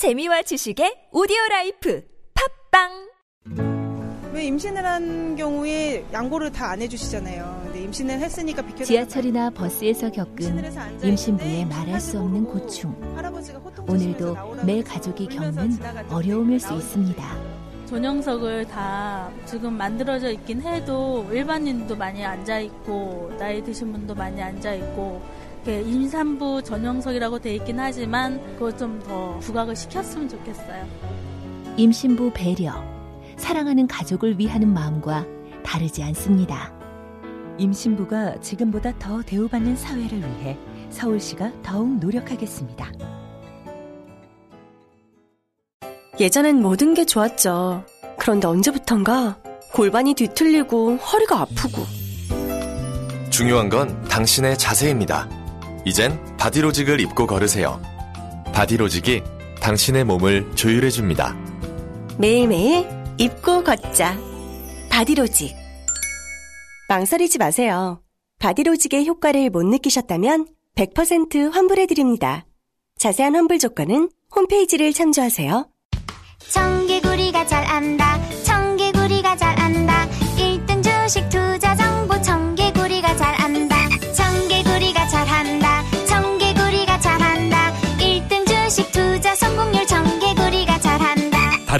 재미와 지식의 오디오 라이프 팟빵 왜 임신을 한 경우에 양보를 다 안 해주시잖아요. 근데 임신을 했으니까 비켜. 지하철이나 버스에서 겪은 임신부의 말할 수 없는 고충. 오늘도 내 가족이 겪는 어려움일 수 있습니다. 전용석을 다 지금 만들어져 있긴 해도 일반인도 많이 앉아 있고 나이 드신 분도 많이 앉아 있고 임산부 전용석이라고 돼 있긴 하지만 그거 좀 더 부각을 시켰으면 좋겠어요. 임신부 배려, 사랑하는 가족을 위하는 마음과 다르지 않습니다. 임신부가 지금보다 더 대우받는 사회를 위해 서울시가 더욱 노력하겠습니다. 예전엔 모든 게 좋았죠. 그런데 언제부턴가 골반이 뒤틀리고 허리가 아프고. 중요한 건 당신의 자세입니다. 이젠 바디로직을 입고 걸으세요. 바디로직이 당신의 몸을 조율해줍니다. 매일매일 입고 걷자. 바디로직. 망설이지 마세요. 바디로직의 효과를 못 느끼셨다면 100% 환불해드립니다. 자세한 환불 조건은 홈페이지를 참조하세요. 청개구리가 잘 안다. 청개구리가 잘 안다. 1등 주식 투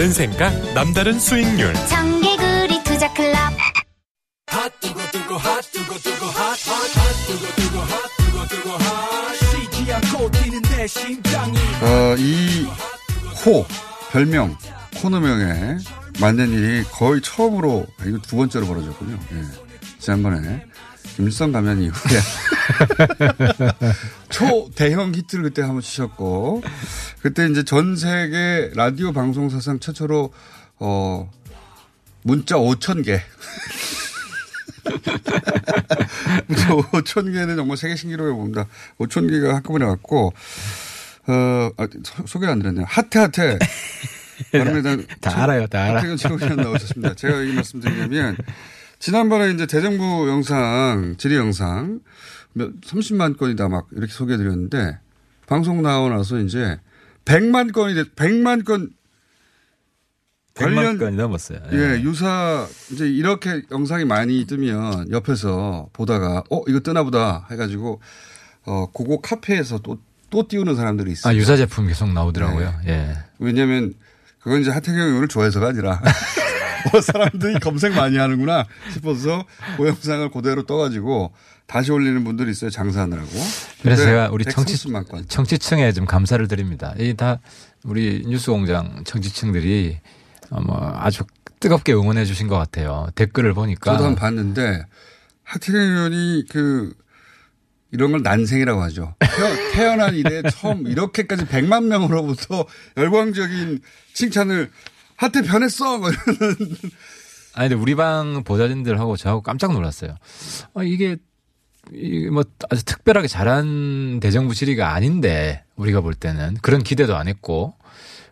다른 생각, 남다른 수익률. 청개구리 투자 클럽. 어, 이 호, 별명, 코너명에 만든 일이 거의 처음으로, 이거 두 번째로 벌어졌군요. 예. 지난번에 김일성 가면 이후에 초대형 히트를 그때 한번 치셨고, 그때 이제 전 세계 라디오 방송 사상 최초로, 어, 문자 5천 개. 문자 5천 개는 정말 세계 신기록에 봅니다. 5천 개가 한꺼번에 왔고, 어, 아, 소, 개를 안 드렸네요. 하태 하태. 바른미래당 다 알아요, 다 알아. 하태경 최고위원 나오셨습니다. 제가 이 말씀 드리냐면, 지난번에 이제 대정부 영상, 질의 영상, 몇, 30만 건이다 막 이렇게 소개해 드렸는데, 방송 나오고 나서 이제 100만 건이 됐, 100만 건 100만 건이 넘었어요. 예. 예, 유사, 이제 이렇게 영상이 많이 뜨면 옆에서 보다가, 어, 이거 뜨나보다 해가지고, 어, 그거 카페에서 또, 또 띄우는 사람들이 있어요. 아, 유사 제품 계속 나오더라고요. 네. 예. 왜냐면, 그건 이제 하태경 의원을 좋아해서가 아니라, 뭐 사람들이 검색 많이 하는구나 싶어서 그 영상을 그대로 떠가지고 다시 올리는 분들이 있어요. 장사하느라고. 그래서 제가 우리 청취, 청취층에 좀 감사를 드립니다. 이 다 우리 뉴스공장 청취층들이 뭐 아주 뜨겁게 응원해 주신 것 같아요. 댓글을 보니까. 저도 한번 봤는데 하태경 의원이 그 이런 걸 난생이라고 하죠. 태어난 이래 처음 이렇게까지 100만 명으로부터 열광적인 칭찬을 하태 변했어! 뭐 이러는. 아니, 근데 우리 방 보좌진들하고 저하고 깜짝 놀랐어요. 아, 이게, 이게 뭐 아주 특별하게 잘한 대정부 질의가 아닌데, 우리가 볼 때는. 그런 기대도 안 했고.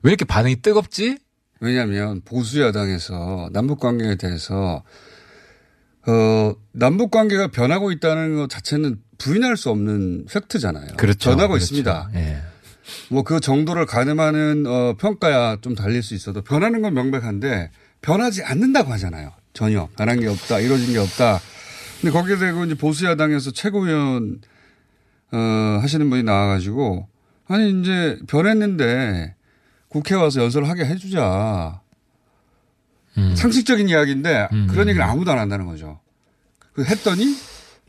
왜 이렇게 반응이 뜨겁지? 왜냐하면 보수 야당에서 남북 관계에 대해서 어 남북 관계가 변하고 있다는 것 자체는 부인할 수 없는 팩트잖아요. 그렇죠. 변하고 그렇죠. 있습니다. 예. 뭐 그 정도를 가늠하는 어 평가야 좀 달릴 수 있어도 변하는 건 명백한데 변하지 않는다고 하잖아요. 전혀 변한 게 없다, 이루어진 게 없다. 근데 거기에 대고 이제 보수 야당에서 최고위원 어 하시는 분이 나와가지고 아니 이제 변했는데 국회 와서 연설을 하게 해주자. 음. 상식적인 이야기인데 음. 그런 얘기를 아무도 안 한다는 거죠. 그 했더니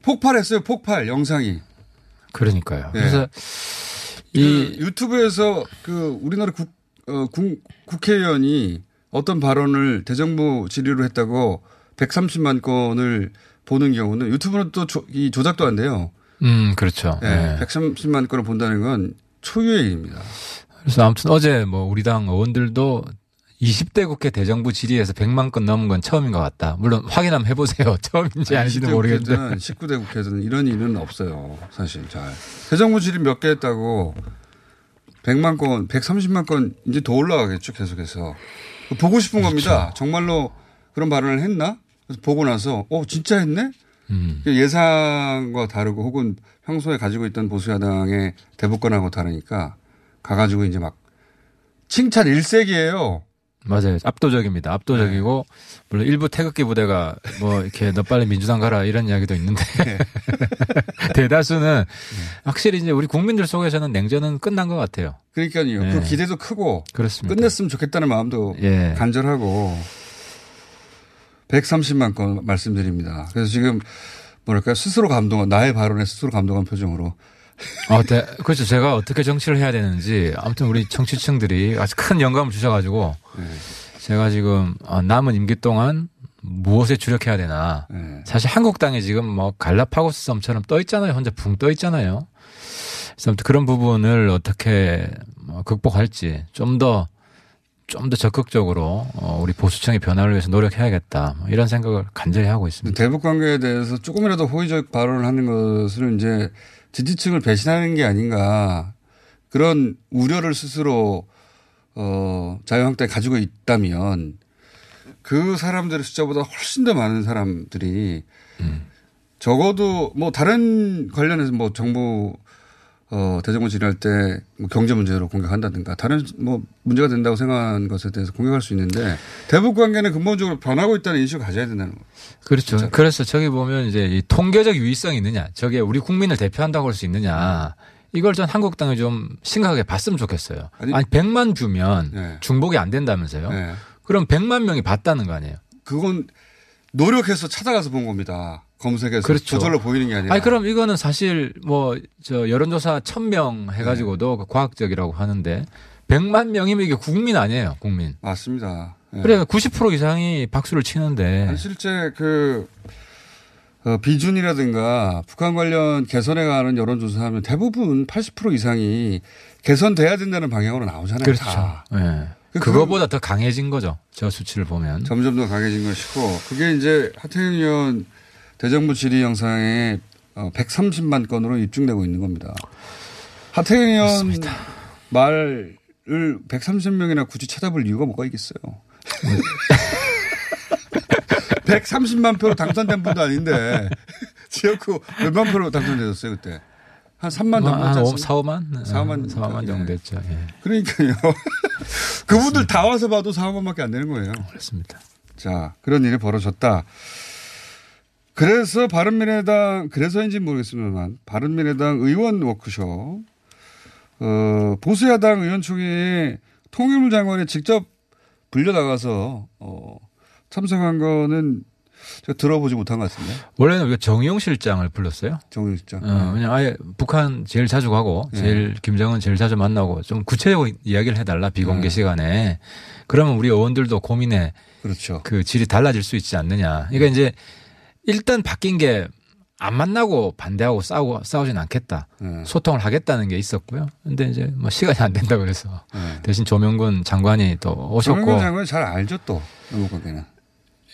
폭발했어요. 폭발 영상이. 그러니까요. 네. 그래서 이 그 유튜브에서 그 우리나라 국, 어, 국, 국회의원이 어떤 발언을 대정부 질의로 했다고 130만 건을 보는 경우는 유튜브는 또 조, 이 조작도 안 돼요. 음, 그렇죠. 네. 네. 130만 건을 본다는 건 초유의 일입니다. 그래서 아무튼 어제 뭐 우리 당 의원들도 20대 국회 대정부 질의에서 100만 건 넘은 건 처음인 것 같다. 물론 확인 한번 해보세요. 처음인지 아닌지는 모르겠는데. 19대 국회에서는 이런 일은 없어요. 사실 잘. 대정부 질의 몇 개 했다고 100만 건, 130만 건 이제 더 올라가겠죠. 계속해서. 보고 싶은 그렇죠. 겁니다. 정말로 그런 발언을 했나? 그래서 보고 나서 어 진짜 했네? 음. 예상과 다르고 혹은 평소에 가지고 있던 보수야당의 대북권하고 다르니까 가가지고 이제 막 칭찬 일색이에요. 맞아요. 압도적입니다. 압도적이고 네. 물론 일부 태극기 부대가 뭐 이렇게 너 빨리 민주당 가라 이런 이야기도 있는데 네. 대다수는 확실히 이제 우리 국민들 속에서는 냉전은 끝난 것 같아요. 그러니까요. 네. 그 기대도 크고 그렇습니다. 끝냈으면 좋겠다는 마음도 예. 간절하고 130만 건 말씀드립니다. 그래서 지금 뭐랄까 스스로 감동한 나의 발언에 스스로 감동한 표정으로 아, 네. 그렇죠. 제가 어떻게 정치를 해야 되는지 아무튼 우리 정치층들이 아주 큰 영감을 주셔가지고 네. 제가 지금 어, 남은 임기 동안 무엇에 주력해야 되나. 네. 사실 한국당에 지금 뭐 갈라파고스 섬처럼 떠 있잖아요. 혼자 붕 떠 있잖아요. 그래서 아무튼 그런 부분을 어떻게 뭐 극복할지 좀 더 좀더 적극적으로 어, 우리 보수층의 변화를 위해서 노력해야겠다 뭐 이런 생각을 간절히 하고 있습니다. 대북 관계에 대해서 조금이라도 호의적 발언을 하는 것을 이제 지지층을 배신하는 게 아닌가 그런 우려를 스스로 어, 자유한국당이 가지고 있다면 그 사람들의 숫자보다 훨씬 더 많은 사람들이 음. 적어도 뭐 다른 관련해서 뭐 정부 어, 대정부 질의할 때 뭐 경제 문제로 공격한다든가 다른 뭐 문제가 된다고 생각한 것에 대해서 공격할 수 있는데 대북 관계는 근본적으로 변하고 있다는 인식을 가져야 된다는 거죠. 그렇죠. 진짜. 그래서 저기 보면 이제 이 통계적 유의성이 있느냐, 저게 우리 국민을 대표한다고 할 수 있느냐. 이걸 전 한국당이 좀 심각하게 봤으면 좋겠어요. 아니, 아니 100만 뷰면 네. 중복이 안 된다면서요. 네. 그럼 100만 명이 봤다는 거 아니에요. 그건 노력해서 찾아가서 본 겁니다. 검색해서 그렇죠. 저절로 보이는 게 아니라. 아니 그럼 이거는 사실 뭐 저 여론조사 1000명 해가지고도 네. 과학적이라고 하는데 100만 명이면 이게 국민 아니에요, 국민. 맞습니다. 네. 그래 90% 이상이 박수를 치는데. 실제 그 어, 비준이라든가 북한 관련 개선에 관한 여론조사하면 대부분 80% 이상이 개선돼야 된다는 방향으로 나오잖아요. 그렇죠. 네. 그거보다 더 강해진 거죠. 저 수치를 보면. 점점 더 강해진 것이고 그게 이제 하태경 의원 대정부 질의 영상에 130만 어, 건으로 입증되고 있는 겁니다. 하태경 의원 말을 130명이나 굳이 찾아볼 이유가 뭐가 있겠어요. 130만 표로 당선된 분도 아닌데 지역구 몇만 표로 당선되셨어요 그때? 한 3만 정도 한 4, 5만? 4만, 4만 정도 됐죠. 예. 그러니까요. 그분들 다 와서 봐도 4만밖에 안 되는 거예요. 그렇습니다. 자, 그런 일이 벌어졌다. 그래서 바른미래당, 그래서인지 모르겠습니다만, 바른미래당 의원 워크숍, 어, 보수야당 의원총회에 통일부 장관이 직접 불려 나가서, 어, 참석한 거는 제가 들어보지 못한 것 같습니다. 원래는 우리가 정용 실장을 불렀어요. 정용 실장. 어, 그냥 아예 북한 제일 자주 가고 네. 제일 네. 김정은 제일 자주 만나고 좀 구체적으로 이야기를 해달라 비공개 네. 시간에 그러면 우리 의원들도 고민에 그렇죠. 그 질이 달라질 수 있지 않느냐. 그러니까 이제 일단 바뀐 게 안 만나고 반대하고 싸우고 싸우진 않겠다. 네. 소통을 하겠다는 게 있었고요. 근데 이제 뭐 시간이 안 된다 그래서 네. 대신 조명근 장관이 또 오셨고. 조명근 장관이 잘 알죠 또 영국 관계는.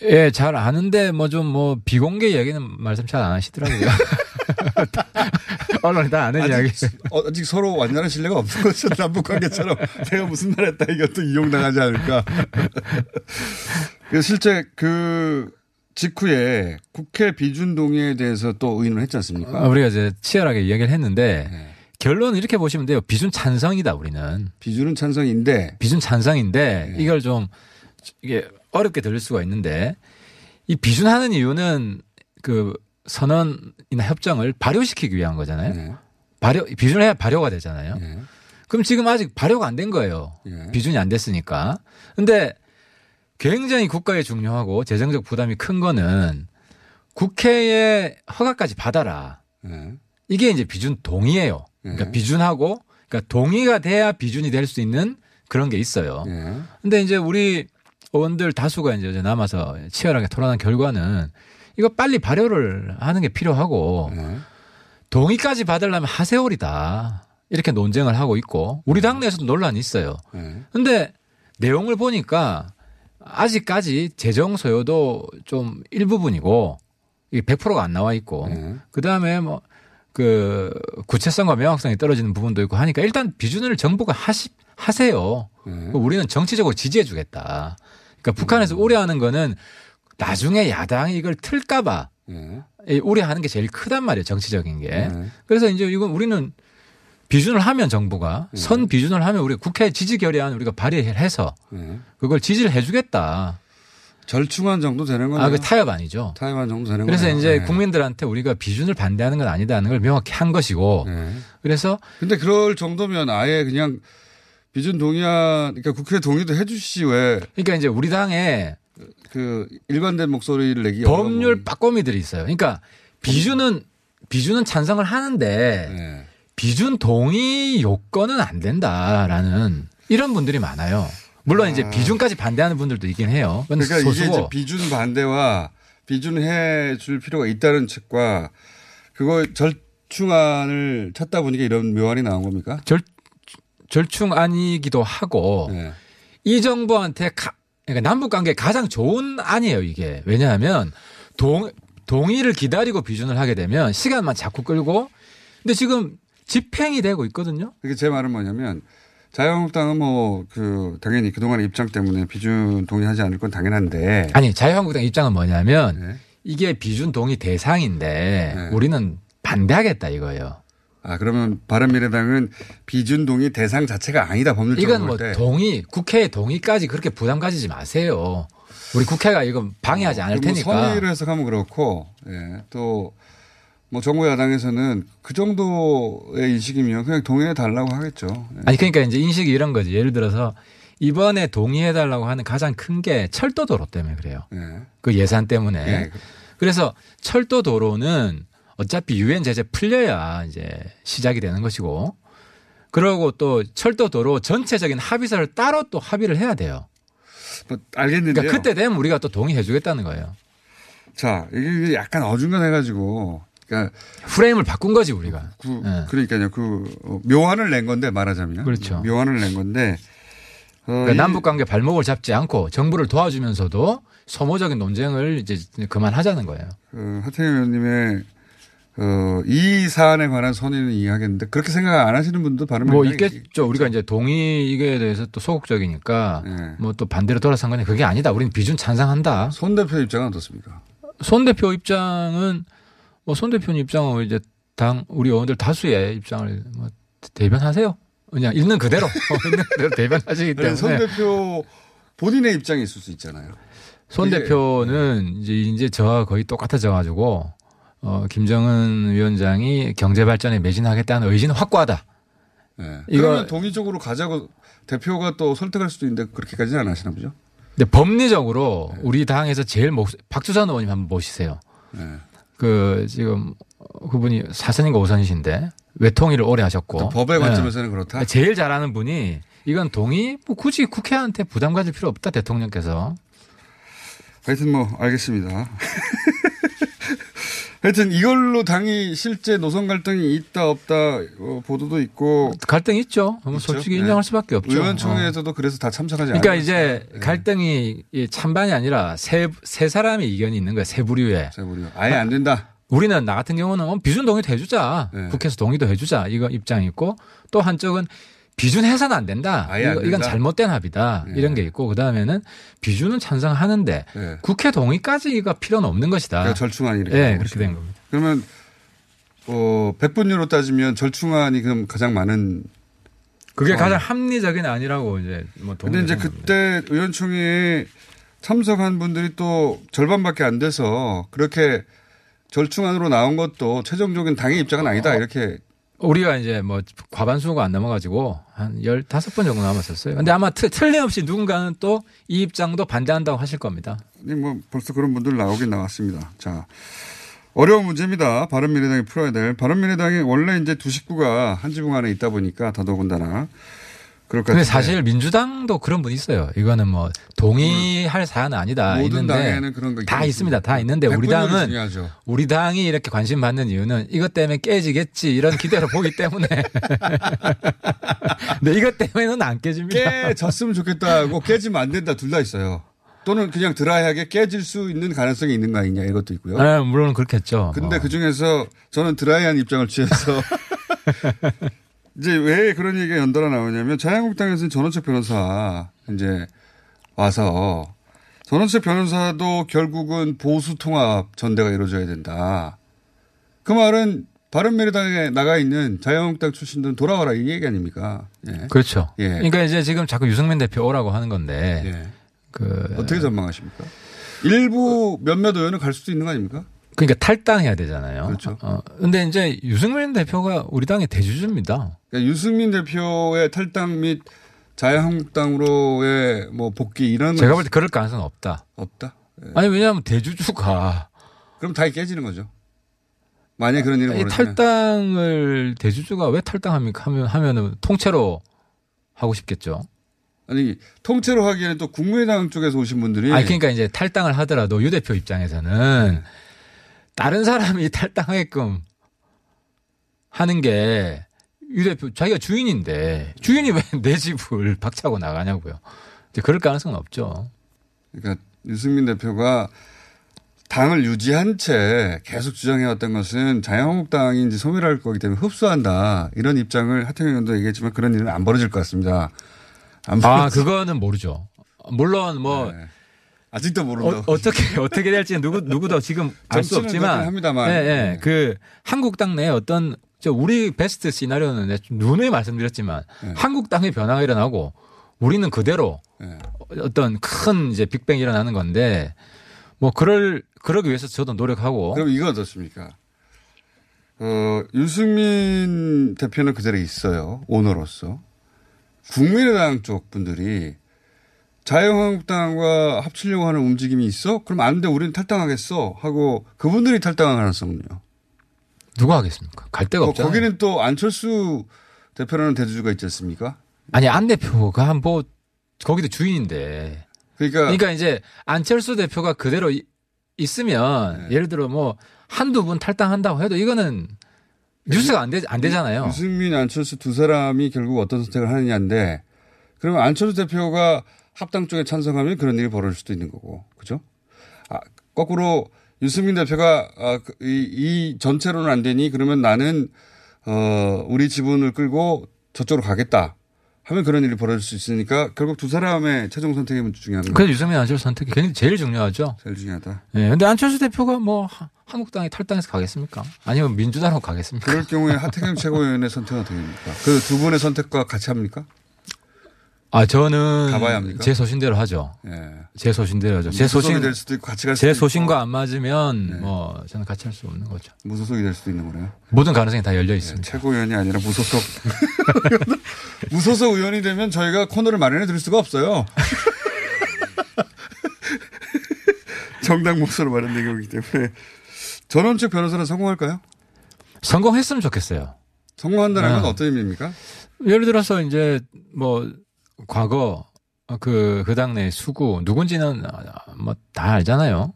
예, 잘 아는데 뭐 좀뭐 뭐 비공개 이야기는 말씀 잘 안 하시더라고요. 언론이 다 아는 아직, 이야기. 어, 아직 서로 완전한 신뢰가 없는 거죠. 남북 관계처럼 내가 무슨 말 했다 이것도 이용당하지 않을까. 실제 그 직후에 국회 비준 동의에 대해서 또 의논을 했지 않습니까? 아, 우리가 이제 치열하게 이야기를 했는데 네. 결론은 이렇게 보시면 돼요. 비준 찬성이다 우리는. 비준은 찬성인데. 비준 찬성인데 네. 이걸 좀 이게 어렵게 들릴 수가 있는데 이 비준하는 이유는 그 선언이나 협정을 발효시키기 위한 거잖아요. 네. 발효 비준을 해야 발효가 되잖아요. 네. 그럼 지금 아직 발효가 안 된 거예요. 네. 비준이 안 됐으니까. 근데 굉장히 국가에 중요하고 재정적 부담이 큰 거는 국회의 허가까지 받아라. 네. 이게 이제 비준 동의예요. 그러니까 네. 비준하고 그러니까 동의가 돼야 비준이 될 수 있는 그런 게 있어요. 네. 근데 이제 우리 의원들 다수가 이제 남아서 치열하게 토론한 결과는 이거 빨리 발효를 하는 게 필요하고 네. 동의까지 받으려면 하세월이다. 이렇게 논쟁을 하고 있고 우리 당내에서도 논란이 있어요. 네. 근데 내용을 보니까 아직까지 재정 소요도 좀 일부분이고 이게 100%가 안 나와 있고 네. 그다음에 뭐 그 구체성과 명확성이 떨어지는 부분도 있고 하니까 일단 비준을 정부가 하시 하세요. 네. 우리는 정치적으로 지지해 주겠다. 그러니까 북한에서 우려하는 거는 나중에 야당이 이걸 틀까봐 네. 우려하는 게 제일 크단 말이에요. 정치적인 게. 네. 그래서 이제 이건 우리는 비준을 하면 정부가 네. 선 비준을 하면 우리 국회 지지 결의안 우리가 발의해서 네. 그걸 지지를 해주겠다. 절충안 정도 되는 거예요. 아, 그 타협 아니죠. 타협안 정도 되는 거예요. 그래서 이제 네. 국민들한테 우리가 비준을 반대하는 건 아니다는 걸 명확히 한 것이고. 네. 그래서 근데 그럴 정도면 아예 그냥 비준 동의안 그러니까 국회 동의도 해 주시지 왜. 그러니까 이제 우리 당에 그 일관된 목소리를 내기 법률 빠꼬미들이 있어요. 그러니까 비준은 비준은 찬성을 하는데 네. 비준 동의 요건은 안 된다라는 이런 분들이 많아요. 물론 아. 이제 비준까지 반대하는 분들도 있긴 해요. 그러니까 소수고. 이게 이제 비준 반대와 비준해 줄 필요가 있다는 측과 그거 절충안을 찾다 보니까 이런 묘안이 나온 겁니까? 절 절충안이기도 하고 네. 이 정부한테 가, 그러니까 남북 관계 가장 좋은 안이에요 이게 왜냐하면 동 동의를 기다리고 비준을 하게 되면 시간만 자꾸 끌고 근데 지금 집행이 되고 있거든요. 그게 제 말은 뭐냐면 자유한국당은 뭐 그 당연히 그동안의 입장 때문에 비준 동의하지 않을 건 당연한데 아니 자유한국당 입장은 뭐냐면 네. 이게 비준 동의 대상인데 네. 우리는 반대하겠다 이거예요. 아 그러면 바른미래당은 비준 동의 대상 자체가 아니다 법률적으로 이건 뭐 동의 국회 동의까지 그렇게 부담 가지지 마세요. 우리 국회가 이거 방해하지 않을 뭐 테니까. 뭐 선의를 해석하면 그렇고 예. 또 뭐 정부 야당에서는 그 정도의 인식이면 그냥 동의해 달라고 하겠죠. 네. 아니 그러니까 이제 인식이 이런 거지. 예를 들어서 이번에 동의해 달라고 하는 가장 큰 게 철도 도로 때문에 그래요. 네. 그 예산 때문에. 네. 그래서 철도 도로는 어차피 유엔 제재 풀려야 이제 시작이 되는 것이고 그러고 또 철도 도로 전체적인 합의서를 따로 또 합의를 해야 돼요. 뭐 알겠는데 그러니까 그때 되면 우리가 또 동의해 주겠다는 거예요. 자, 이게 약간 어중간해가지고 그러니까 프레임을 바꾼 거지 우리가. 그, 네. 그러니까요. 그 어, 묘안을 낸 건데 말하자면. 그렇죠. 묘안을 낸 건데 어, 그러니까 남북 관계 발목을 잡지 않고 정부를 도와주면서도 소모적인 논쟁을 이제 그만하자는 거예요. 그 하태경 의원님의 어, 이 사안에 관한 선의는 이해하겠는데 그렇게 생각 안 하시는 분도 바른 뭐 있겠죠. 우리가 이제 동의 이게 대해서 또 소극적이니까 네. 뭐또 반대로 돌아선 거니 그게 아니다. 우리는 비준 찬성한다. 손 대표 입장은 어떻습니까? 손 대표 입장은 뭐 손 대표님 입장은 이제 당 우리 의원들 다수의 입장을 뭐 대변하세요. 그냥 있는 그대로 있는 그대로 대변하시기 때문에 손 대표 본인의 입장이 있을 수 있잖아요. 손 대표는 이제 이제 저와 거의 똑같아져 가지고 어 김정은 위원장이 경제 발전에 매진하겠다는 의지는 확고하다. 네. 이거 동의적으로 가자고 대표가 또 설득할 수도 있는데 그렇게까지는 안 하시나 보죠. 근데 법리적으로 네. 우리 당에서 제일 목 박주선 의원님 한번 모시세요. 네. 그 지금 그분이 사선인가 오선이신데 외통위를 오래 하셨고 법의 관점에서는 네. 그렇다. 제일 잘하는 분이 이건 동의 뭐 굳이 국회한테 부담 가질 필요 없다 대통령께서. 하여튼 뭐 알겠습니다. 하여튼 이걸로 당이 실제 노선 갈등이 있다 없다 어, 보도도 있고 갈등 있죠. 뭐 솔직히 네. 인정할 수밖에 없죠. 의원총회에서도 어. 그래서 다 참석하지 않아요. 그러니까 이제 네. 갈등이 찬반이 아니라 세, 세 사람의 의견이 있는 거예요. 세 부류에. 세 부류. 아예 안 된다. 우리는 나 같은 경우는 어, 비준 동의도 해주자. 네. 국회에서 동의도 해주자. 이거 입장이 있고 또 한쪽은 비준해서는 안 된다. 안 된다. 이건 잘못된 합의다. 네. 이런 게 있고 그다음에는 비준은 찬성하는데 네. 국회 동의까지가 필요는 없는 것이다. 그러니까 절충안이 이렇게 네, 그렇게 된 겁니다. 그러면 어 100분율로 따지면 절충안이 그럼 가장 많은 그게 어. 가장 합리적인 아니라고 이제 뭐 근데 이제 그때 의원총회에 참석한 분들이 또 절반밖에 안 돼서 그렇게 절충안으로 나온 것도 최종적인 당의 입장은 아니다 이렇게 우리가 이제 뭐 과반수가 안 넘어가지고 한 15번 정도 남았었어요. 근데 아마 트, 틀림없이 누군가는 또 이 입장도 반대한다고 하실 겁니다. 네, 뭐 벌써 그런 분들 나오긴 나왔습니다. 자. 어려운 문제입니다. 바른미래당이 풀어야 될. 바른미래당이 원래 이제 두 식구가 한 지붕 안에 있다 보니까 더더군다나 근데 사실 민주당도 그런 분 있어요. 이거는 뭐 동의할 음. 사안은 아니다. 모든 당에는 그런 거 다 있습니다. 다 있는데 우리 당은 중요하죠. 우리 당이 이렇게 관심 받는 이유는 이것 때문에 깨지겠지 이런 기대로 보기 때문에. 근데 이것 때문에는 안 깨집니다. 깨졌으면 좋겠다고 깨지면 안 된다 둘 다 있어요. 또는 그냥 드라이하게 깨질 수 있는 가능성이 있는 거 아니냐 이것도 있고요. 네, 물론 그렇겠죠. 근데 어. 그 중에서 저는 드라이한 입장을 취해서 이제 왜 그런 얘기가 연달아 나오냐면 자유한국당에서는 전원책 변호사 이제 와서 전원책 변호사도 결국은 보수 통합 전대가 이루어져야 된다. 그 말은 바른미래당에 나가 있는 자유한국당 출신들은 돌아와라 이 얘기 아닙니까? 예. 그렇죠. 예. 그러니까 이제 지금 자꾸 유승민 대표 오라고 하는 건데 예. 그 어떻게 전망하십니까? 일부 몇몇 의원은 갈 수도 있는 거 아닙니까? 그러니까 탈당해야 되잖아요. 그렇죠. 어, 근데 이제 유승민 대표가 우리 당의 대주주입니다. 그러니까 유승민 대표의 탈당 및 자유한국당으로의 뭐 복귀 이런 제가 볼 때 그럴 가능성은 없다. 없다. 예. 아니 왜냐하면 대주주가 그럼 다 깨지는 거죠. 만약 그런 일이 벌어지면 탈당을 대주주가 왜 탈당합니까? 하면 하면은 통째로 하고 싶겠죠. 아니 통째로 하기에는 또 국민의당 쪽에서 오신 분들이 아니 그러니까 이제 탈당을 하더라도 유 대표 입장에서는 네. 다른 사람이 탈당하게끔 하는 게 유 대표 자기가 주인인데 주인이 왜 내 집을 박차고 나가냐고요. 이제 그럴 가능성은 없죠. 그러니까 유승민 대표가 당을 유지한 채 계속 주장해왔던 것은 자유한국당이 이제 소멸할 거기 때문에 흡수한다. 이런 입장을 하태경 의원도 얘기했지만 그런 일은 안 벌어질 것 같습니다. 아, 그거는 모르죠. 물론 뭐. 네. 아직도 모른다. 어, 떻게 어떻게 될지 누구 누구도 지금 알 수 없지만. 합니다만. 예, 예. 네. 그 한국당 내 어떤 저 우리 베스트 시나리오는 누누이 말씀드렸지만 네. 한국당의 변화가 일어나고 우리는 그대로 네. 어떤 큰 이제 빅뱅이 일어나는 건데 뭐 그럴 그러기 위해서 저도 노력하고. 그럼 이거 어떻습니까? 어, 유승민 대표는 그대로 있어요. 오너로서. 국민의당 쪽 분들이 자유한국당과 합치려고 하는 움직임이 있어? 그럼 안 돼. 우리는 탈당하겠어. 하고 그분들이 탈당할 가능성은요? 누가 하겠습니까? 갈 데가 어, 없잖아요. 거기는 또 안철수 대표라는 대주주가 있지 않습니까? 아니, 안 대표가 뭐 거기도 주인인데. 그러니까. 그러니까 이제 안철수 대표가 그대로 있으면 네. 예를 들어 뭐 한두 분 탈당한다고 해도 이거는 뉴스가 안, 되, 안 되잖아요. 유승민, 안철수 두 사람이 결국 어떤 선택을 하느냐인데 그러면 안철수 대표가 합당 쪽에 찬성하면 그런 일이 벌어질 수도 있는 거고. 그죠? 아, 거꾸로 유승민 대표가 아, 그 이, 이 전체로는 안 되니 그러면 나는 어, 우리 지분을 끌고 저쪽으로 가겠다. 하면 그런 일이 벌어질 수 있으니까 결국 두 사람의 최종 선택이 중요한 거예요. 그래서 유승민 안철수 선택이 굉장히 제일 중요하죠. 제일 중요하다. 예. 네, 근데 안철수 대표가 뭐 한국당에 탈당해서 가겠습니까? 아니면 민주당으로 가겠습니까? 그럴 경우에 하태경 최고위원의 선택은 어떻게 됩니까? 그 두 분의 선택과 같이 합니까? 아 저는 가봐야 합니까? 제 소신대로 하죠. 예. 제 소신대로 하죠. 제 소신 될 수도 있고 같이 갈 수도 제 소신과 안 맞으면 네. 뭐 저는 같이 할 수 없는 거죠. 무소속이 될 수도 있는 거네요. 모든 가능성이 다 열려 있습니다. 네, 최고위원이 아니라 무소속 무소속 의원이 되면 저희가 코너를 마련해 드릴 수가 없어요. 정당 몫으로 마련된 거기 때문에 전원책 변호사는 성공할까요? 성공했으면 좋겠어요. 성공한다는 건 아. 어떤 의미입니까? 예를 들어서 이제 뭐 과거 그, 그 당내 수구 누군지는 뭐 다 알잖아요.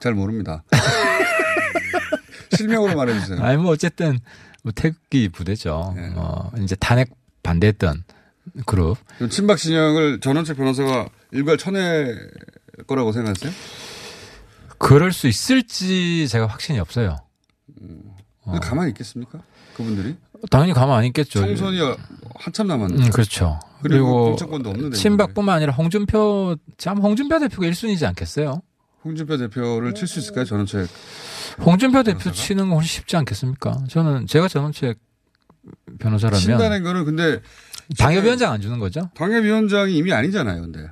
잘 모릅니다. 실명으로 말해주세요. 아니 뭐 어쨌든 뭐 태극기 부대죠. 네. 어, 이제 탄핵 반대했던 그룹. 친박 진영을 전원책 변호사가 일괄 쳐낼 거라고 생각하세요? 그럴 수 있을지 제가 확신이 없어요. 음. 어. 가만히 있겠습니까? 그분들이? 당연히 가만 안 있겠죠. 총선이 한참 남았는데. 음, 그렇죠. 그리고, 그리고 친박뿐만 아니라 홍준표 참 홍준표 대표가 1순위지 않겠어요? 홍준표 대표를 칠 수 있을까요? 전원책. 홍준표 대표 치는 건 훨씬 쉽지 않겠습니까? 저는 제가 전원책 변호사라면 친다는 거는 근데 당협위원장 안 주는 거죠? 당협위원장이 이미 아니잖아요, 근데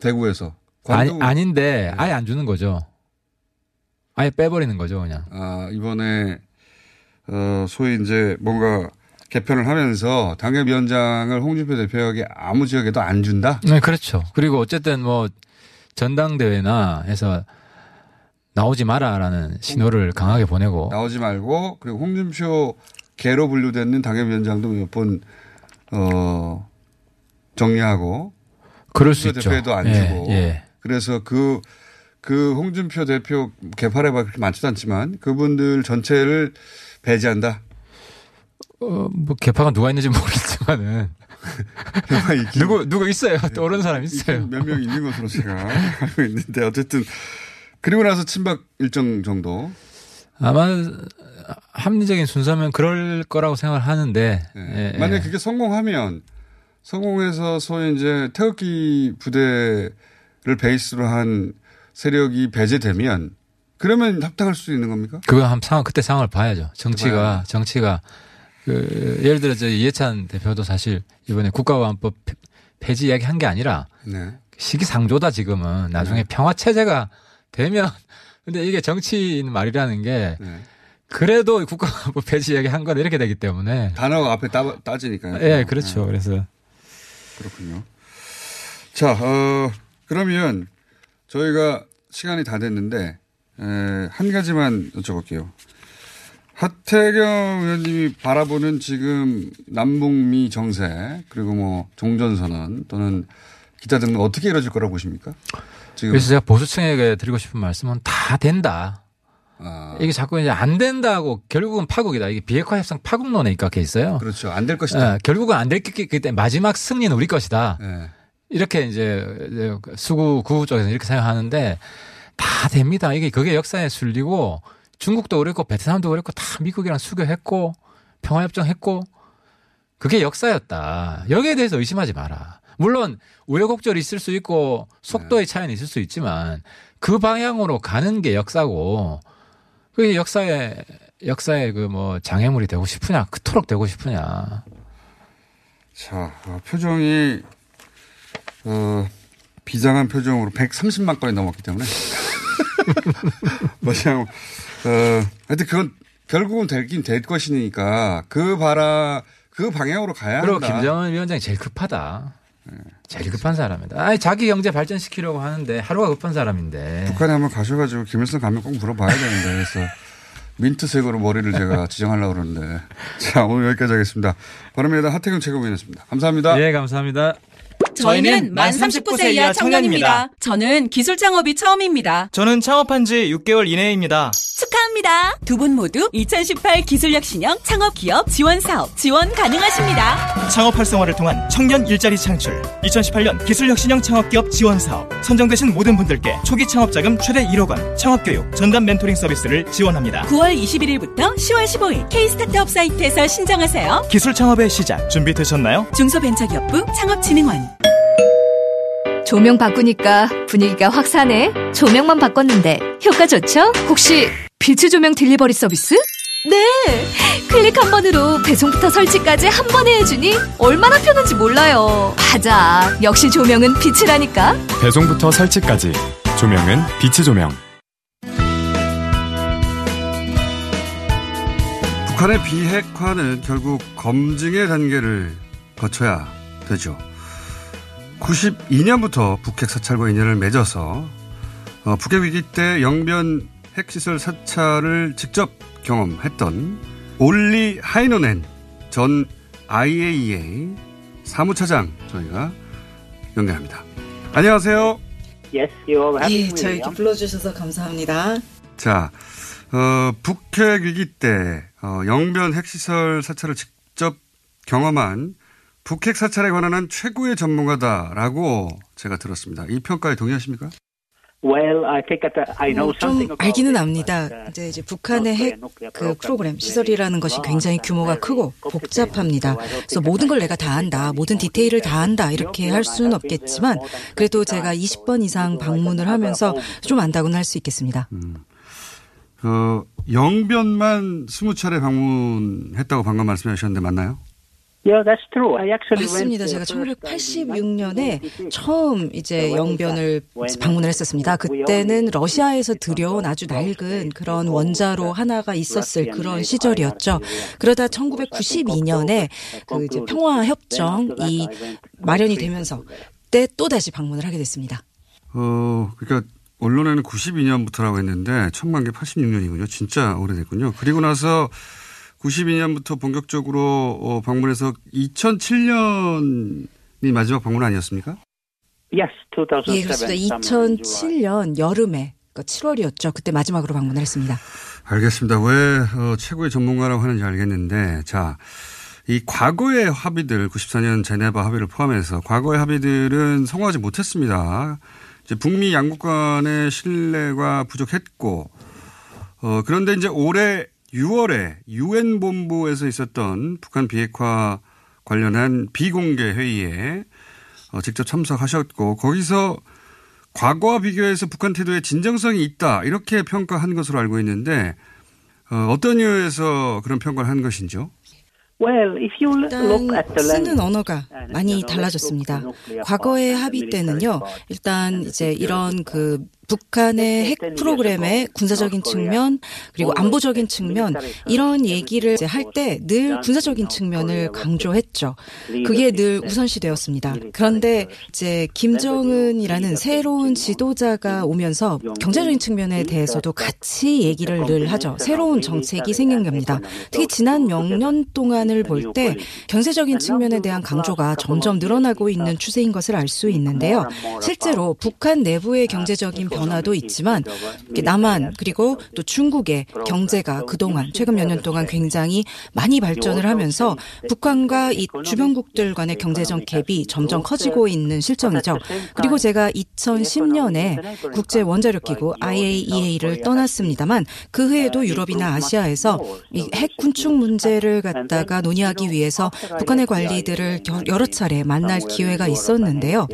대구에서 아니 아닌데 네. 아예 안 주는 거죠. 아예 빼버리는 거죠, 그냥. 아 이번에 어, 소위 이제 뭔가 개편을 하면서 당협위원장을 홍준표 대표에게 아무 지역에도 안 준다? 네, 그렇죠. 그리고 어쨌든 뭐 전당대회나 해서 나오지 마라라는 신호를 강하게 보내고 나오지 말고 그리고 홍준표 개로 분류되는 당협위원장도 몇 번 어, 정리하고 그럴 수 있죠. 대표에도 안 예, 주고 예. 그래서 그그 그 홍준표 대표 봐 그렇게 많지도 않지만 그분들 전체를 배제한다. 어, 뭐 개파가 누가 있는지 모르겠지만은 누구 누구 있어요. 떠오르는 사람 있어요. 몇 명 있는 것으로 제가 알고 있는데 어쨌든 그리고 나서 친박 일정 정도 아마 합리적인 순서면 그럴 거라고 생각을 하는데 네. 예, 만약 예. 그게 성공하면 성공해서 소위 이제 태극기 부대를 베이스로 한 세력이 배제되면 그러면 합당할 수 있는 겁니까? 그거 한 상황 그때 상황을 봐야죠. 정치가 봐야. 정치가 그 예를 들어 저 이해찬 대표도 사실 이번에 국가보안법 폐지 이야기 한 게 아니라 네. 시기상조다 지금은 나중에 네. 평화 체제가 되면 근데 이게 정치인 말이라는 게 네. 그래도 국가보안법 폐지 이야기 한 거다 이렇게 되기 때문에 단어가 앞에 따, 따지니까요. 예, 네, 그렇죠. 네. 그래서 그렇군요. 자, 어, 그러면 저희가 시간이 다 됐는데 에, 한 가지만 여쭤볼게요. 하태경 의원님이 바라보는 지금 남북미 정세 그리고 뭐 종전선언 또는 기타 등은 어떻게 이루어질 거라고 보십니까? 지금. 그래서 제가 보수층에게 드리고 싶은 말씀은 다 된다. 아. 이게 자꾸 이제 안 된다고 결국은 파국이다. 이게 비핵화 협상 파국론에 입각해 있어요. 그렇죠. 안 될 것이다. 네, 결국은 안될 거기 때문에 마지막 승리는 우리 것이다. 네. 이렇게 이제 수구 구구 쪽에서 이렇게 생각하는데 다 됩니다. 이게 그게 역사에 술리고 중국도 그랬고 베트남도 그랬고 다 미국이랑 수교했고 평화협정 했고 그게 역사였다. 여기에 대해서 의심하지 마라. 물론 우여곡절이 있을 수 있고 속도의 네. 차이는 있을 수 있지만 그 방향으로 가는 게 역사고 그게 역사의 역사의 그 뭐 장애물이 되고 싶으냐 그토록 되고 싶으냐. 자 어, 표정이 어, 비장한 표정으로 130만 건이 넘었기 때문에 뭐냐 어, 하여튼 그건 결국은 되긴 될 것이니까 그 바라 그 방향으로 가야 그리고 한다. 김정은 위원장이 제일 급하다. 네. 제일 급한 사람이다. 아니, 자기 경제 발전시키려고 하는데 하루가 급한 사람인데. 북한에 한번 가셔가지고 김일성 가면 꼭 물어봐야 되는데 그래서 민트색으로 머리를 제가 지정하려고 그러는데. 자, 오늘 여기까지 하겠습니다. 바람에다 하태경 최고위원이었습니다. 감사합니다. 예, 감사합니다. 저희는 만 39세 이하 청년입니다. 저는 기술 창업이 처음입니다. 저는 창업한 지 6개월 이내입니다. 축하합니다. 두 분 모두 2018 기술력 신형 창업 기업 지원 사업 지원 가능하십니다. 창업 활성화를 통한 청년 일자리 창출 2018년 기술력 신형 창업 기업 지원 사업 선정되신 모든 분들께 초기 창업 자금 최대 1억 원 창업 교육 전담 멘토링 서비스를 지원합니다. 9월 21일부터 10월 15일 K 스타트업 사이트에서 신청하세요. 기술 창업의 시작 준비되셨나요? 중소벤처기업부 창업진흥원 조명 바꾸니까 분위기가 확 사네. 조명만 바꿨는데 효과 좋죠? 혹시 빛의 조명 딜리버리 서비스? 네! 클릭 한 번으로 배송부터 설치까지 한 번에 해주니 얼마나 편한지 몰라요. 맞아. 역시 조명은 빛이라니까. 배송부터 설치까지. 조명은 빛의 조명. 북한의 비핵화는 결국 검증의 단계를 거쳐야 되죠. 92년부터 북핵 사찰과 인연을 맺어서 어, 북핵 위기 때 영변 핵시설 사찰을 직접 경험했던 올리 하이노넨 전 IAEA 사무차장 저희가 연결합니다. 안녕하세요. Yes, 예, 저희 불러주셔서 감사합니다. 자, 어, 북핵 위기 때 어, 영변 핵시설 사찰을 직접 경험한 북핵 사찰에 관한 최고의 전문가다라고 제가 들었습니다. 이 평가에 동의하십니까? 뭐좀 알기는 압니다. 이제, 이제 북한의 핵 그 프로그램 시설이라는 것이 굉장히 규모가 크고 복잡합니다. 그래서 모든 걸 내가 다 안다, 모든 디테일을 다 안다 이렇게 할 수는 없겠지만 그래도 제가 20번 이상 방문을 하면서 좀 안다고는 할 수 있겠습니다. 음. 어, 영변만 20차례 방문했다고 방금 말씀하셨는데 맞나요? 맞습니다. 제가 1986년에 처음 이제 영변을 방문을 했었습니다. 그때는 러시아에서 들여온 아주 낡은 그런 원자로 하나가 있었을 그런 시절이었죠. 그러다 1992년에 그 이제 평화 협정이 마련이 되면서 그때 또 다시 방문을 하게 됐습니다. 어, 그러니까 언론에는 92년부터라고 했는데 천만 개 86년이군요. 진짜 오래됐군요. 그리고 나서 92년부터 본격적으로 어, 방문해서 2007년이 마지막 방문 아니었습니까? Yes, 예, 그렇습니다. 2007년 여름에 그 7월이었죠. 그때 마지막으로 방문을 했습니다. 알겠습니다. 왜 어, 최고의 전문가라고 하는지 알겠는데 자. 이 과거의 합의들 94년 제네바 합의를 포함해서 과거의 합의들은 성공하지 못했습니다. 이제 북미 양국 간의 신뢰가 부족했고 어, 그런데 이제 올해 6월에 유엔 본부에서 있었던 북한 비핵화 관련한 비공개 회의에 어, 직접 참석하셨고 거기서 과거와 비교해서 북한 태도에 진정성이 있다 이렇게 평가한 것으로 알고 있는데 어, 어떤 이유에서 그런 평가를 한 것인지요? 일단 쓰는 언어가 많이 달라졌습니다. 과거의 합의 때는요, 일단 이제 이런 그 북한의 핵 프로그램의 군사적인 측면 그리고 안보적인 측면 이런 얘기를 할 때 늘 군사적인 측면을 강조했죠. 그게 늘 우선시되었습니다. 그런데 이제 김정은이라는 새로운 지도자가 오면서 경제적인 측면에 대해서도 같이 얘기를 늘 하죠. 새로운 정책이 생긴 겁니다. 특히 지난 몇 년 동안을 볼 때 경제적인 측면에 대한 강조가 점점 늘어나고 있는 추세인 것을 알 수 있는데요. 실제로 북한 내부의 경제적인 변화도 있지만 남한 그리고 또 중국의 경제가 그동안 최근 몇 년 동안 굉장히 많이 발전을 하면서 북한과 이 주변국들 간의 경제적 갭이 점점 커지고 있는 실정이죠. 그리고 제가 2010년에 국제 원자력 기구 IAEA를 떠났습니다만 그 해에도 유럽이나 아시아에서 이핵 군축 문제를 갖다가 논의하기 위해서 북한의 관리들을 여러 차례 만날 기회가 있었는데요.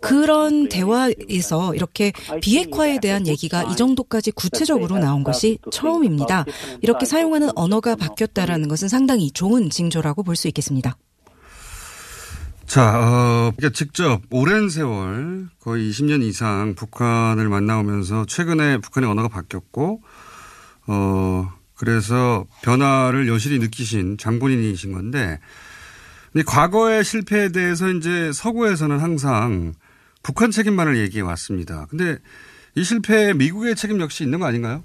그런 대화에서 이렇게 비핵 화에 대한 얘기가 이 정도까지 구체적으로 나온 것이 처음입니다. 이렇게 사용하는 언어가 바뀌었다라는 것은 상당히 좋은 징조라고 볼 수 있겠습니다. 자, 어, 그러니까 직접 오랜 세월 거의 20년 이상 북한을 만나오면서 최근에 북한의 언어가 바뀌었고, 어, 그래서 변화를 여실히 느끼신 장본인이신 건데, 근데 과거의 실패에 대해서 이제 서구에서는 항상 북한 책임만을 얘기해 왔습니다. 근데 이 실패에 미국의 책임 역시 있는 거 아닌가요?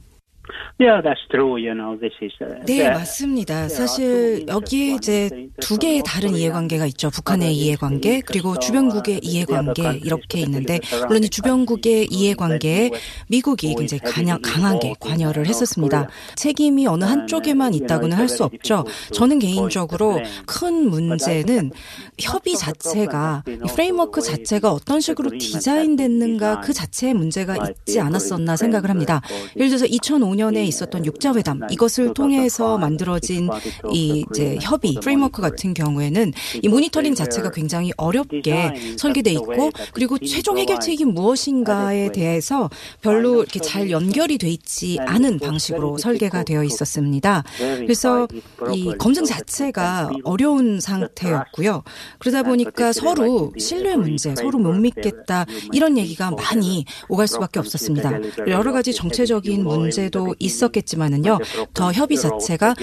네, 맞습니다. 사실 여기에 이제 두 개의 다른 이해관계가 있죠. 북한의 이해관계 그리고 주변국의 이해관계 이렇게 있는데 물론 이 주변국의 이해관계에 미국이 굉장히 강하, 강하게 관여를 했었습니다. 책임이 어느 한쪽에만 있다고는 할 수 없죠. 저는 개인적으로 큰 문제는 협의 자체가 framework 자체가 어떤 식으로 디자인됐는가 그 자체의 문제가 있지 않았었나 생각을 합니다. 예를 들어서 2005년 에 있었던 육자회담 이것을 통해서 만들어진 이 이제 협의 framework 같은 경우에는 이 모니터링 자체가 굉장히 어렵게 설계돼 있고 그리고 최종 해결책이 무엇인가에 대해서 별로 이렇게 잘 연결이 돼 있지 않은 방식으로 설계가 되어 있었습니다. 그래서 이 검증 자체가 어려운 상태였고요. 그러다 보니까 서로 신뢰 문제, 서로 못 믿겠다 이런 얘기가 많이 오갈 수밖에 없었습니다. 여러 가지 정체적인 문제도 있었겠지만은요. 더 협의 자체가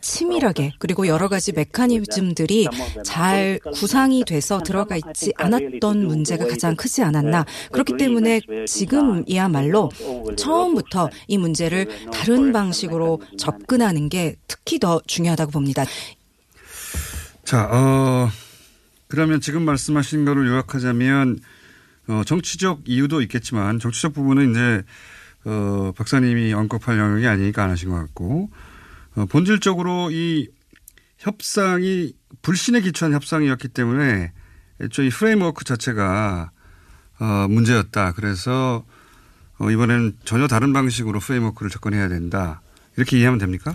치밀하게 그리고 여러 가지 메커니즘들이 잘 구상이 돼서 들어가 있지 않았던 문제가 가장 크지 않았나. 그렇기 때문에 지금이야말로 처음부터 이 문제를 다른 방식으로 접근하는 게 특히 더 중요하다고 봅니다. 자, 어, 그러면 지금 말씀하신 거를 요약하자면 어, 정치적 이유도 있겠지만 정치적 부분은 이제 어, 박사님이 언급할 영역이 아니니까 안 하신 것 같고, 어, 본질적으로 이 협상이 불신에 기초한 협상이었기 때문에 애초에 이 framework 자체가 어, 문제였다. 그래서 어, 이번에는 전혀 다른 방식으로 framework를 접근해야 된다. 이렇게 이해하면 됩니까?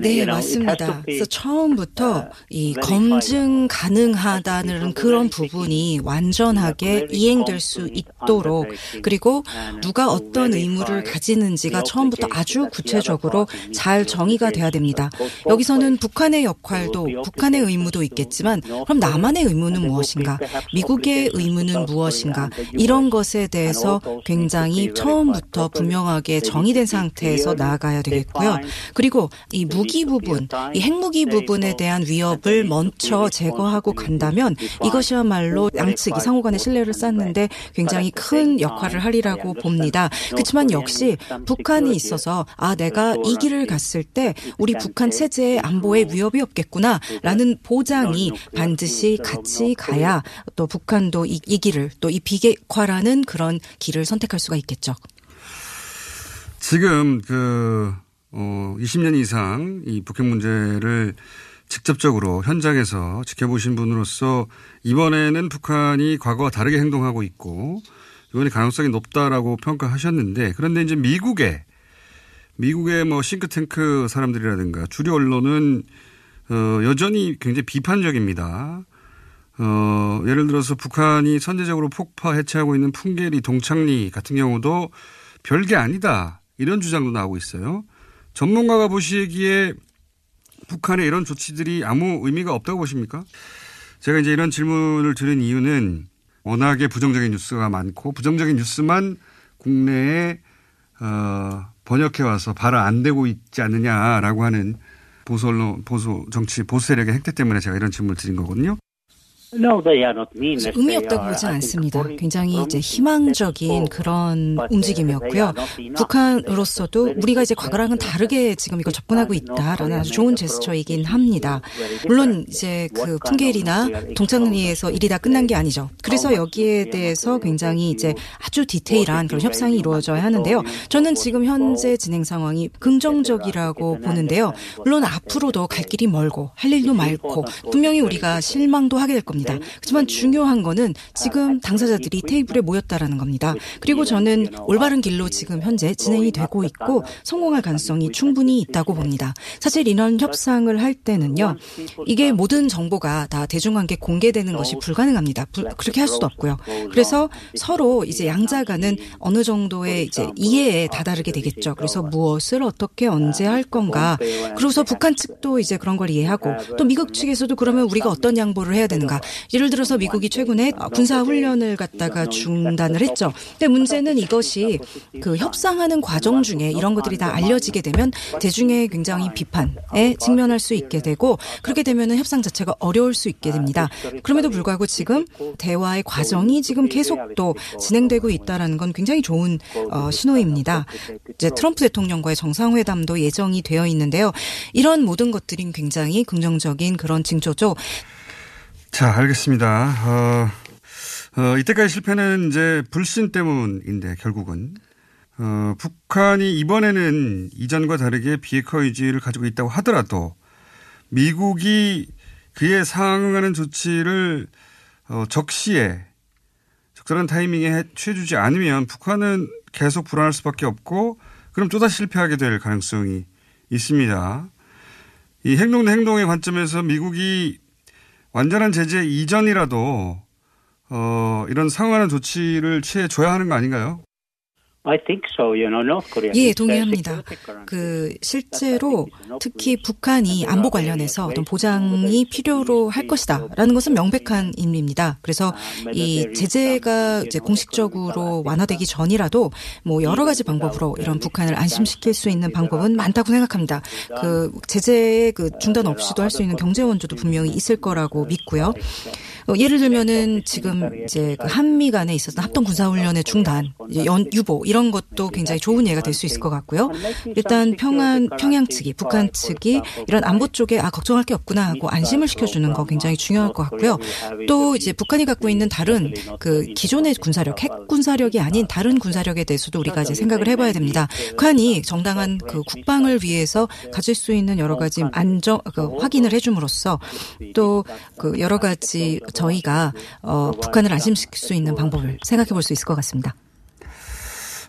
네, 맞습니다. 그래서 처음부터 어, 이 검증 가능하다는 그런 부분이 완전하게 이행될 수 있도록 그리고 누가 어떤 의무를 가지는지가 처음부터 아주 구체적으로 잘 정의가 돼야 됩니다. 여기서는 북한의 역할도 북한의 의무도 있겠지만 그럼 남한의 의무는 무엇인가? 미국의 의무는 무엇인가? 이런 것에 대해서 굉장히 처음부터 분명하게 정의된 상태에서 나아가야 되겠고요. 그리고 이 무기 부분, 이 핵무기 부분에 대한 위협을 먼저 제거하고 간다면 이것이야말로 양측이 상호 간의 신뢰를 쌓는데 굉장히 큰 역할을 하리라고 봅니다. 그렇지만 역시 북한이 있어서 아, 내가 이 길을 갔을 때 우리 북한 체제의 안보에 위협이 없겠구나라는 보장이 반드시 같이 가야 또 북한도 이, 이 길을 또 이 비핵화라는 그런 길을 선택할 수가 있겠죠. 지금 그 어, 20년 이상 이 북핵 문제를 직접적으로 현장에서 지켜보신 분으로서 이번에는 북한이 과거와 다르게 행동하고 있고 이번에 가능성이 높다라고 평가하셨는데 그런데 이제 미국의 미국의 뭐 싱크탱크 사람들이라든가 주류 언론은 어, 여전히 굉장히 비판적입니다. 어, 예를 들어서 북한이 선제적으로 폭파 해체하고 있는 풍계리 동창리 같은 경우도 별게 아니다. 이런 주장도 나오고 있어요. 전문가가 보시기에 북한의 이런 조치들이 아무 의미가 없다고 보십니까? 제가 이제 이런 질문을 드린 이유는 워낙에 부정적인 뉴스가 많고 부정적인 뉴스만 국내에 어, 번역해 와서 바로 안 되고 있지 않느냐라고 하는 보수 언론, 보수 정치, 보수 세력의 행태 때문에 제가 이런 질문을 드린 거거든요. 의미 없다고 보진 않습니다. 굉장히 이제 희망적인 그런 움직임이었고요. 북한으로서도 우리가 이제 과거랑은 다르게 지금 이걸 접근하고 있다라는 아주 좋은 제스처이긴 합니다. 물론 이제 그 풍계일이나 동창리에서 일이 다 끝난 게 아니죠. 그래서 여기에 대해서 굉장히 이제 아주 디테일한 그런 협상이 이루어져야 하는데요. 저는 지금 현재 진행 상황이 긍정적이라고 보는데요. 물론 앞으로도 갈 길이 멀고 할 일도 많고 분명히 우리가 실망도 하게 될 겁니다. 겁니다. 하지만 중요한 거는 지금 당사자들이 테이블에 모였다라는 겁니다. 그리고 저는 올바른 길로 지금 현재 진행이 되고 있고 성공할 가능성이 충분히 있다고 봅니다. 사실 이런 협상을 할 때는요. 이게 모든 정보가 다 대중관계 공개되는 것이 불가능합니다. 불, 그렇게 할 수도 없고요. 그래서 서로 이제 양자간은 어느 정도의 이제 이해에 다다르게 되겠죠. 그래서 무엇을 어떻게 언제 할 건가. 그러고서 북한 측도 이제 그런 걸 이해하고 또 미국 측에서도 그러면 우리가 어떤 양보를 해야 되는가. 예를 들어서 미국이 최근에 군사 훈련을 갖다가 중단을 했죠. 근데 문제는 이것이 그 협상하는 과정 중에 이런 것들이 다 알려지게 되면 대중의 굉장히 비판에 직면할 수 있게 되고 그렇게 되면은 협상 자체가 어려울 수 있게 됩니다. 그럼에도 불구하고 지금 대화의 과정이 지금 계속 또 진행되고 있다라는 건 굉장히 좋은 어, 신호입니다. 이제 트럼프 대통령과의 정상회담도 예정이 되어 있는데요. 이런 모든 것들이 굉장히 긍정적인 그런 징조죠. 자, 알겠습니다. 어, 어, 이때까지 실패는 이제 불신 때문인데 결국은 어, 북한이 이번에는 이전과 다르게 비핵화 의지를 가지고 있다고 하더라도 미국이 그에 상응하는 조치를 어, 적시에 적절한 타이밍에 취해주지 않으면 북한은 계속 불안할 수밖에 없고 그럼 또다시 실패하게 될 가능성이 있습니다. 이 행동 대 행동의 관점에서 미국이 완전한 제재 이전이라도 어, 이런 상응하는 조치를 취해줘야 하는 거 아닌가요? 예, 동의합니다. 그 실제로 특히 북한이 안보 관련해서 어떤 보장이 필요로 할 것이다라는 것은 명백한 의미입니다. 그래서 이 제재가 이제 공식적으로 완화되기 전이라도 뭐 여러 가지 방법으로 이런 북한을 안심시킬 수 있는 방법은 많다고 생각합니다. 그 제재의 그 중단 없이도 할 수 있는 경제 원조도 분명히 있을 거라고 믿고요. 어, 예를 들면은 지금 이제 그 한미 간에 있었던 합동 군사 훈련의 중단, 연 유보 이런 것도 굉장히 좋은 예가 될 수 있을 것 같고요. 일단 평안 평양 측이 북한 측이 이런 안보 쪽에 아 걱정할 게 없구나 하고 안심을 시켜주는 거 굉장히 중요할 것 같고요. 또 이제 북한이 갖고 있는 다른 그 기존의 군사력, 핵 군사력이 아닌 다른 군사력에 대해서도 우리가 이제 생각을 해봐야 됩니다. 북한이 정당한 그 국방을 위해서 가질 수 있는 여러 가지 안정 그 확인을 해줌으로써 또 그 여러 가지 저희가 어, 북한을 안심시킬 수 있는 방법을 생각해 볼 수 있을 것 같습니다.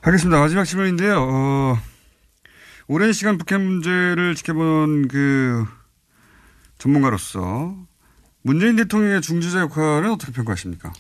하겠습니다. 마지막 질문인데요. 어, 오랜 시간 북한 문제를 지켜본 그 전문가로서 문재인 대통령의 중재자 역할은 어떻게 평가하십니까?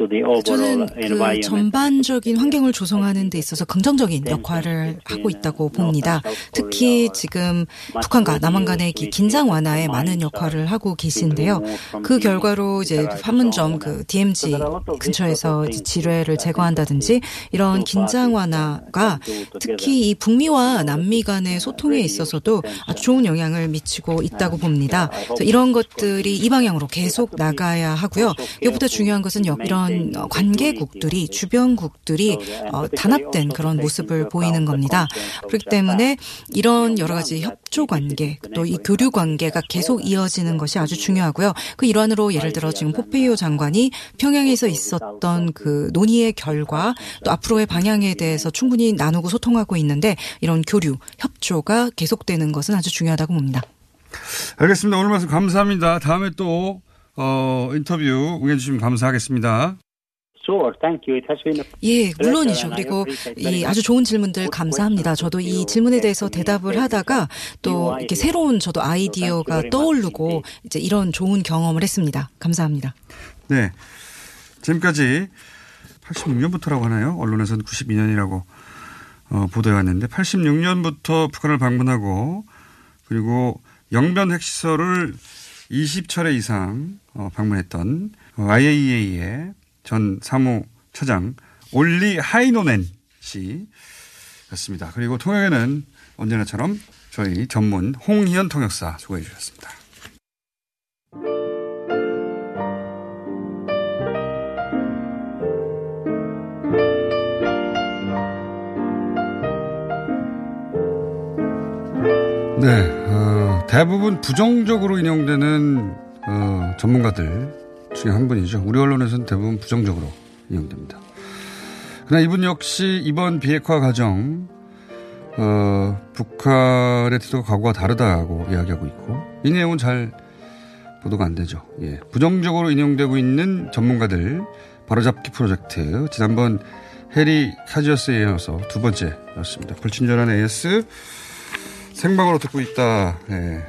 Uh, 저는 그 전반적인 환경을 조성하는 데 있어서 긍정적인 역할을 하고 있다고 봅니다. 특히 지금 북한과 남한 간의 긴장 완화에 많은 역할을 하고 계신데요. 그 결과로 이제 판문점 그 DMZ 근처에서 지뢰를 제거한다든지 이런 긴장 완화가 특히 이 북미와 남미 간의 소통에 있어서도 아주 좋은 영향을 미치고 있다고 봅니다. 이런 것들이 이 방향으로 계속 나가야 하고요. 이보다 중요한 것은 이런 관계국들이 주변국들이 어, 단합된 그런 모습을 보이는 겁니다. 그렇기 때문에 이런 여러 가지 협조 관계 또 이 교류 관계가 계속 이어지는 것이 아주 중요하고요. 그 일환으로 예를 들어 지금 포페이오 장관이 평양에서 있었던 그 논의의 결과 또 앞으로의 방향에 대해서 충분히 나누고 소통하고 있는데 이런 교류 협조가 계속되는 것은 아주 중요하다고 봅니다. 알겠습니다. 오늘 말씀 감사합니다. 다음에 또 어, 인터뷰 응해주시면 감사하겠습니다. 예, 물론이죠. 그리고 이 아주 좋은 질문들 감사합니다. 저도 이 질문에 대해서 대답을 하다가 또 이렇게 새로운 저도 아이디어가 떠오르고 이제 이런 좋은 경험을 했습니다. 감사합니다. 네. 지금까지 86년부터라고 하나요? 언론에서는 92년이라고 어, 보도해 왔는데 86년부터 북한을 방문하고 그리고 영변 핵시설을 20차례 이상 어, 방문했던 IAEA의 전 사무차장 올리 하이노넨 씨였습니다. 그리고 통역에는 언제나처럼 저희 전문 홍희연 통역사 수고해 주셨습니다. 네, 어, 대부분 부정적으로 인용되는 어, 전문가들 중에 한 분이죠. 우리 언론에서는 대부분 부정적으로 인용됩니다. 그러나 이분 역시 이번 비핵화 과정 어, 북한의 태도가 과거와 다르다고 이야기하고 있고 이 내용은 잘 보도가 안 되죠. 예. 부정적으로 인용되고 있는 전문가들 바로잡기 프로젝트 지난번 해리 카지어스에 이어서 두 번째였습니다. 불친절한 AS 생방으로 듣고 있다. 예.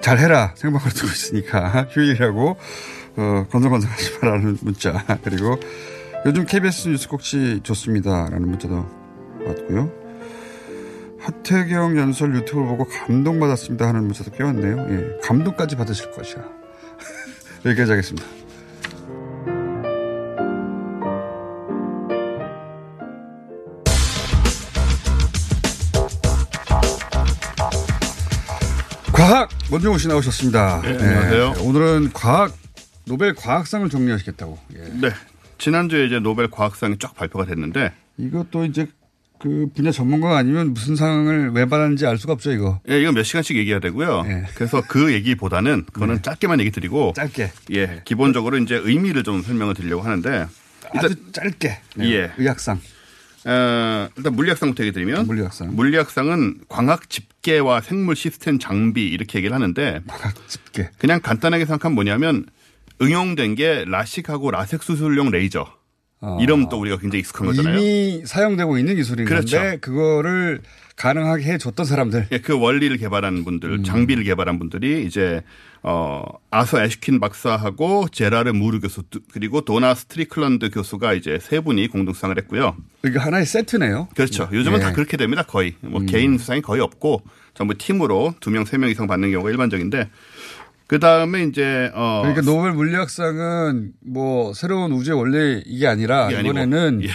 잘 해라. 생방으로 듣고 있으니까 휴일이라고 어, 건성건성하지 말라는 문자 그리고 요즘 KBS 뉴스 꼭지 좋습니다라는 문자도 왔고요. 하태경 연설 유튜브 보고 감동받았습니다 하는 문자도 껴왔네요. 예, 감동까지 받으실 것이야. 여기까지 하겠습니다. 과학 원종우 씨 나오셨습니다. 네, 안녕하세요. 네, 오늘은 과학 노벨 과학상을 정리하시겠다고. 예. 네. 지난주에 이제 노벨 과학상이 쫙 발표가 됐는데 이것도 이제 그 분야 전문가가 아니면 무슨 상을 왜 받았는지 알 수가 없죠, 이거. 예, 이건 몇 시간씩 얘기해야 되고요. 예. 그래서 그 얘기보다는 그거는 네. 짧게만 얘기 드리고 짧게. 예. 네. 기본적으로 이제 의미를 좀 설명을 드리려고 하는데 일단 아주 짧게. 네. 예. 의학상. 어, 일단 물리학상부터 얘기 드리면 물리학상. 물리학상은 광학 집 계와 생물 시스템 장비 이렇게 얘기를 하는데 집계. 그냥 간단하게 생각하면 뭐냐면 응용된 게 라식하고 라섹 수술용 레이저. 어. 이름 또 우리가 굉장히 익숙한 거잖아요. 이미 사용되고 있는 기술인 그렇죠. 건데 그거를 가능하게 해줬던 사람들. 예, 그 원리를 개발한 분들, 음. 장비를 개발한 분들이 이제 어 아서 애슈킨 박사하고 제라르 무르 교수 그리고 도나 스트리클런드 교수가 이제 세 분이 공동 수상을 했고요. 이게 하나의 세트네요. 그렇죠. 요즘은 예. 다 그렇게 됩니다. 거의 뭐 음. 개인 수상이 거의 없고 전부 팀으로 두 명, 세 명 이상 받는 경우가 일반적인데 그 다음에 이제 어 그러니까 노벨 물리학상은 뭐 새로운 우주의 원리 이게 아니라 이게 이번에는 예.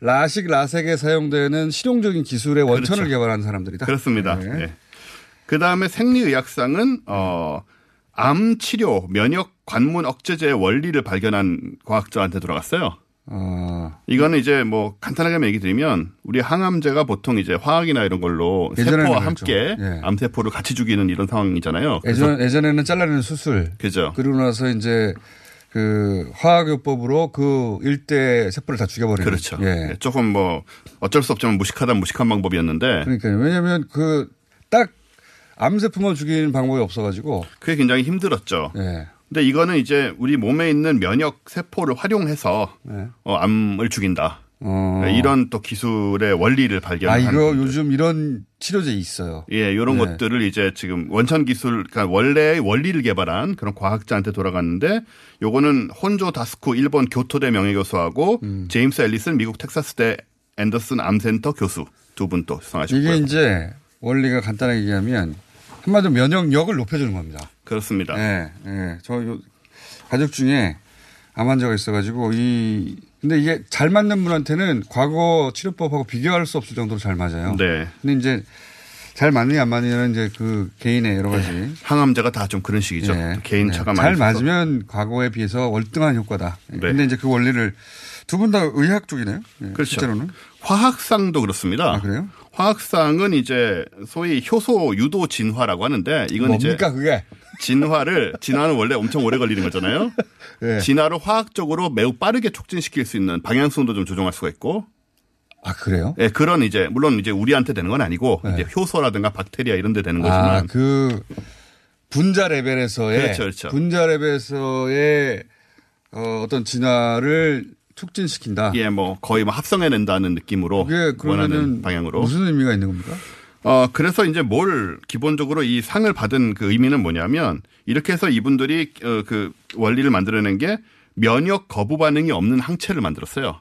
라식 라섹에 사용되는 실용적인 기술의. 원천을 그렇죠. 개발한 사람들이다. 그렇습니다. 네. 예. 그 다음에 생리의학상은 어 암 치료 면역 관문 억제제의 원리를 발견한 과학자한테 돌아갔어요. 어. 이거는 이제 뭐 간단하게 얘기 드리면 우리 항암제가 보통 이제 화학이나 이런 걸로 세포와 함께 예. 암세포를 같이 죽이는 이런 상황이잖아요. 예전, 예전에는 잘라내는 수술. 그죠. 그리고 나서 이제 그 화학요법으로 그 일대 세포를 다 죽여버리는. 그렇죠. 예. 예. 조금 뭐 어쩔 수 없지만 무식하다 무식한 방법이었는데. 그러니까요. 왜냐하면 그 딱 암세포만 죽이는 방법이 없어가지고. 그게 굉장히 힘들었죠. 예. 근데 이거는 이제 우리 몸에 있는 면역 세포를 활용해서 네. 어, 암을 죽인다. 어. 네, 이런 또 기술의 원리를 발견한. 아, 이거. 요즘 이런 치료제 있어요. 예, 이런 네. 것들을 이제 지금 원천 기술, 그러니까 원래의 원리를 개발한 그런 과학자한테 돌아갔는데 요거는 혼조 다스쿠 일본 교토대 명예교수하고 음. 제임스 앨리슨 미국 텍사스대 앤더슨 암센터 교수 두 분 또 수상하셨고요. 이게 이제 원리가 간단하게 얘기하면 한마디로 면역력을 높여주는 겁니다. 그렇습니다. 네, 네. 저 가족 중에 암 환자가 있어가지고 이 근데 이게 잘 맞는 분한테는 과거 치료법하고 비교할 수 없을 정도로 잘 맞아요. 네. 근데 이제 잘 맞느냐 안 맞느냐는 이제 그 개인의 여러 가지 네. 항암제가 다 좀 그런 식이죠. 네. 개인 차가 네. 잘 맞으면 과거에 비해서 월등한 효과다. 네. 근데 이제 그 원리를 두 분 다 의학 쪽이네요. 네. 그렇죠. 실제로는 화학상도 그렇습니다. 아, 그래요? 화학상은 이제 소위 효소 유도 진화라고 하는데 이건 뭡니까, 이제 그게? 진화를 진화는 원래 엄청 오래 걸리는 거잖아요. 네. 진화를 화학적으로 매우 빠르게 촉진시킬 수 있는 방향성도 좀 조정할 수가 있고. 아 그래요? 예, 네, 그런 이제 물론 이제 우리한테 되는 건 아니고 네. 이제 효소라든가 박테리아 이런 데 되는 거지만 아, 그 분자 레벨에서의 그렇죠, 그렇죠. 분자 레벨에서의 어, 어떤 진화를 촉진시킨다. 예, 뭐 거의 뭐 합성해낸다는 느낌으로 원하는 방향으로 무슨 의미가 있는 겁니까? 어 그래서 이제 뭘 기본적으로 이 상을 받은 그 의미는 뭐냐면 이렇게 해서 이분들이 어, 그 원리를 만들어낸 게 면역 거부 반응이 없는 항체를 만들었어요.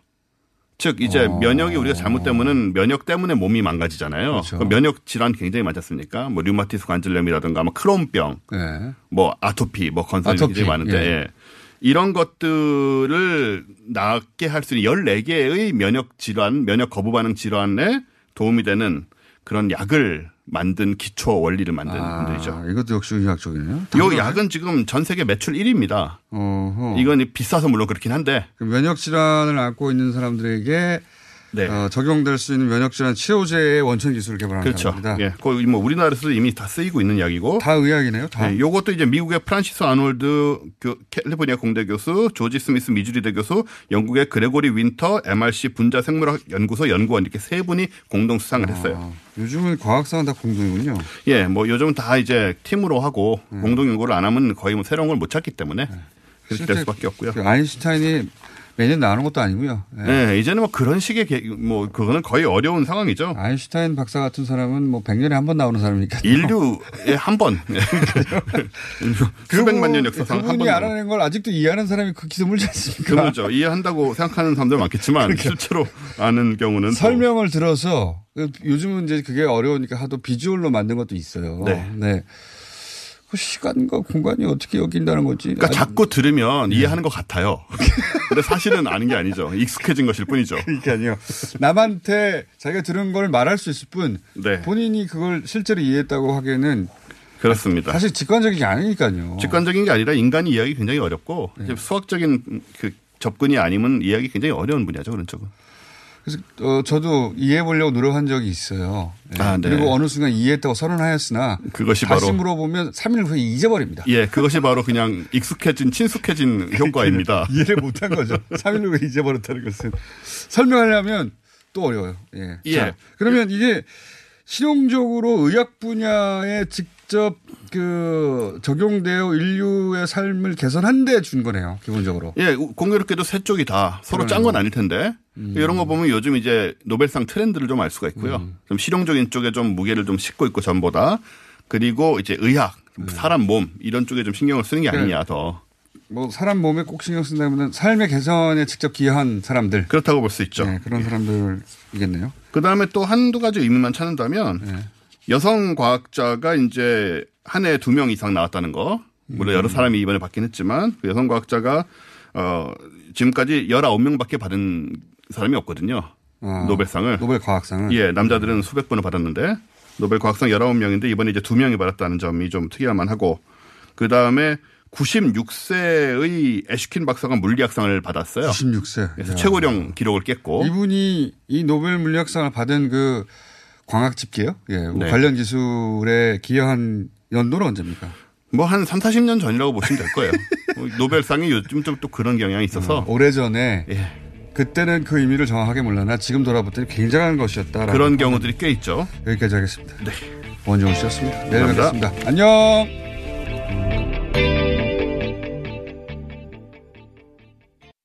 즉 이제 어. 면역이 우리가 잘못되면은 면역 때문에 몸이 망가지잖아요. 그렇죠. 면역 질환 굉장히 많잖습니까? 뭐 류마티스 관절염이라든가 뭐 크롬병, 네. 뭐 아토피, 뭐 건설이 굉장히 많은데 예. 이런 것들을 낫게 할 수 있는 14개의 면역 질환, 면역 거부 반응 질환에 도움이 되는 그런 약을 만든 기초 원리를 만든 아, 분들이죠. 이것도 역시 의학 쪽이네요. 요 약은 지금 전 세계 매출 1위입니다. 어허. 이건 비싸서 물론 그렇긴 한데. 면역 질환을 앓고 있는 사람들에게 네. 어, 적용될 수 있는 면역 질환 치료제의 원천 기술을 개발한 그렇죠. 겁니다. 예, 거의 뭐 우리나라에서도 이미 다 쓰이고 있는 약이고 다 의학이네요. 다. 네, 요것도 이제 미국의 프란시스 아놀드 캘리포니아 공대 교수, 조지 스미스 미주리 대 교수, 영국의 그레고리 윈터 MRC 분자 생물학 연구소 연구원 이렇게 세 분이 공동 수상을 아, 했어요. 요즘은 과학상은 다 공동이군요. 예, 뭐 요즘은 다 이제 팀으로 하고 네. 공동 연구를 안 하면 거의 뭐 새로운 걸 못 찾기 때문에 네. 그렇게 될 수밖에 없고요. 그 아인슈타인이 매년 나오는 것도 아니고요. 네. 네. 이제는 뭐 그런 식의 개, 뭐 그거는 거의 어려운 상황이죠. 아인슈타인 박사 같은 사람은 뭐 100년에 한 번 나오는 사람이니까. 인류에 한 번. 수백만 년 역사상 한 번. 그분이 알아낸 걸 아직도 이해하는 사람이 그 기스물지 않습니까? 그렇죠. 이해한다고 생각하는 사람들 많겠지만 그러니까. 실제로 아는 경우는 설명을 들어서 요즘은 이제 그게 어려우니까 하도 비주얼로 만든 것도 있어요. 네. 네. 그 시간과 공간이 어떻게 여긴다는 거지. 그러니까 아니, 자꾸 들으면 네. 이해하는 것 같아요. 근데 사실은 아는 게 아니죠. 익숙해진 것일 뿐이죠. 그러니까요. 남한테 자기가 들은 걸 말할 수 있을 뿐 네. 본인이 그걸 실제로 이해했다고 하기에는 그렇습니다. 사실 직관적인 게 아니니까요. 직관적인 게 아니라 인간이 이해하기 굉장히 어렵고 네. 수학적인 그 접근이 아니면 이해하기 굉장히 어려운 분야죠. 그런 쪽은. 그래서 어, 저도 이해해 보려고 노력한 적이 있어요. 네. 아, 네. 그리고 어느 순간 이해했다고 선언하였으나 그것이 다시 바로 물어보면 3일 후에 잊어버립니다. 예, 그것이 바로 그냥 익숙해진 친숙해진 효과입니다. 이해를 못한 거죠. 3일 후에 잊어버렸다는 것은 설명하려면 또 어려워요. 예. 예. 자, 그러면 이게 실용적으로 의학 분야에 직접 그 적용되어 인류의 삶을 개선한 데 준 거네요. 기본적으로. 예, 공교롭게도 세 쪽이 다 서로 짠 건 아닐 텐데 음. 이런 거 보면 요즘 이제 노벨상 트렌드를 좀 알 수가 있고요. 음. 좀 실용적인 쪽에 좀 무게를 좀 싣고 있고 전보다 그리고 이제 의학, 네. 사람 몸 이런 쪽에 좀 신경을 쓰는 게 네. 아니냐 더. 뭐 사람 몸에 꼭 신경 쓴다면 삶의 개선에 직접 기여한 사람들 그렇다고 볼 수 있죠. 네, 그런 사람들이겠네요. 그 다음에 또 한두 가지 의미만 찾는다면 네. 여성 과학자가 이제 한해두명 이상 나왔다는 거. 물론 여러 음. 사람이 이번에 받긴 했지만 그 여성 과학자가 어 지금까지 19명밖에 받은 사람이 없거든요. 아, 노벨상을. 노벨 과학상을. 예, 남자들은 수백 번을 받았는데 노벨 과학상 19명인데 이번에 이제 2명이 받았다는 점이 좀 특이할 만 하고 그 다음에 96세의 애슈킨 박사가 물리학상을 받았어요. 96세. 그래서 야. 최고령 기록을 깼고 이분이 이 노벨 물리학상을 받은 그 광학 집계요? 예. 네. 관련 기술에 기여한 연도는 언제입니까? 뭐 한 3, 40년 전이라고 보시면 될 거예요. 뭐 노벨상이 요즘 좀 또 그런 경향이 있어서. 어, 오래전에 예. 그때는 그 의미를 정확하게 몰랐나 지금 때 굉장한 것이었다. 그런 경우들이 꽤 있죠. 여기까지 하겠습니다. 네. 원종우 씨였습니다. 내일 뵙겠습니다. 안녕.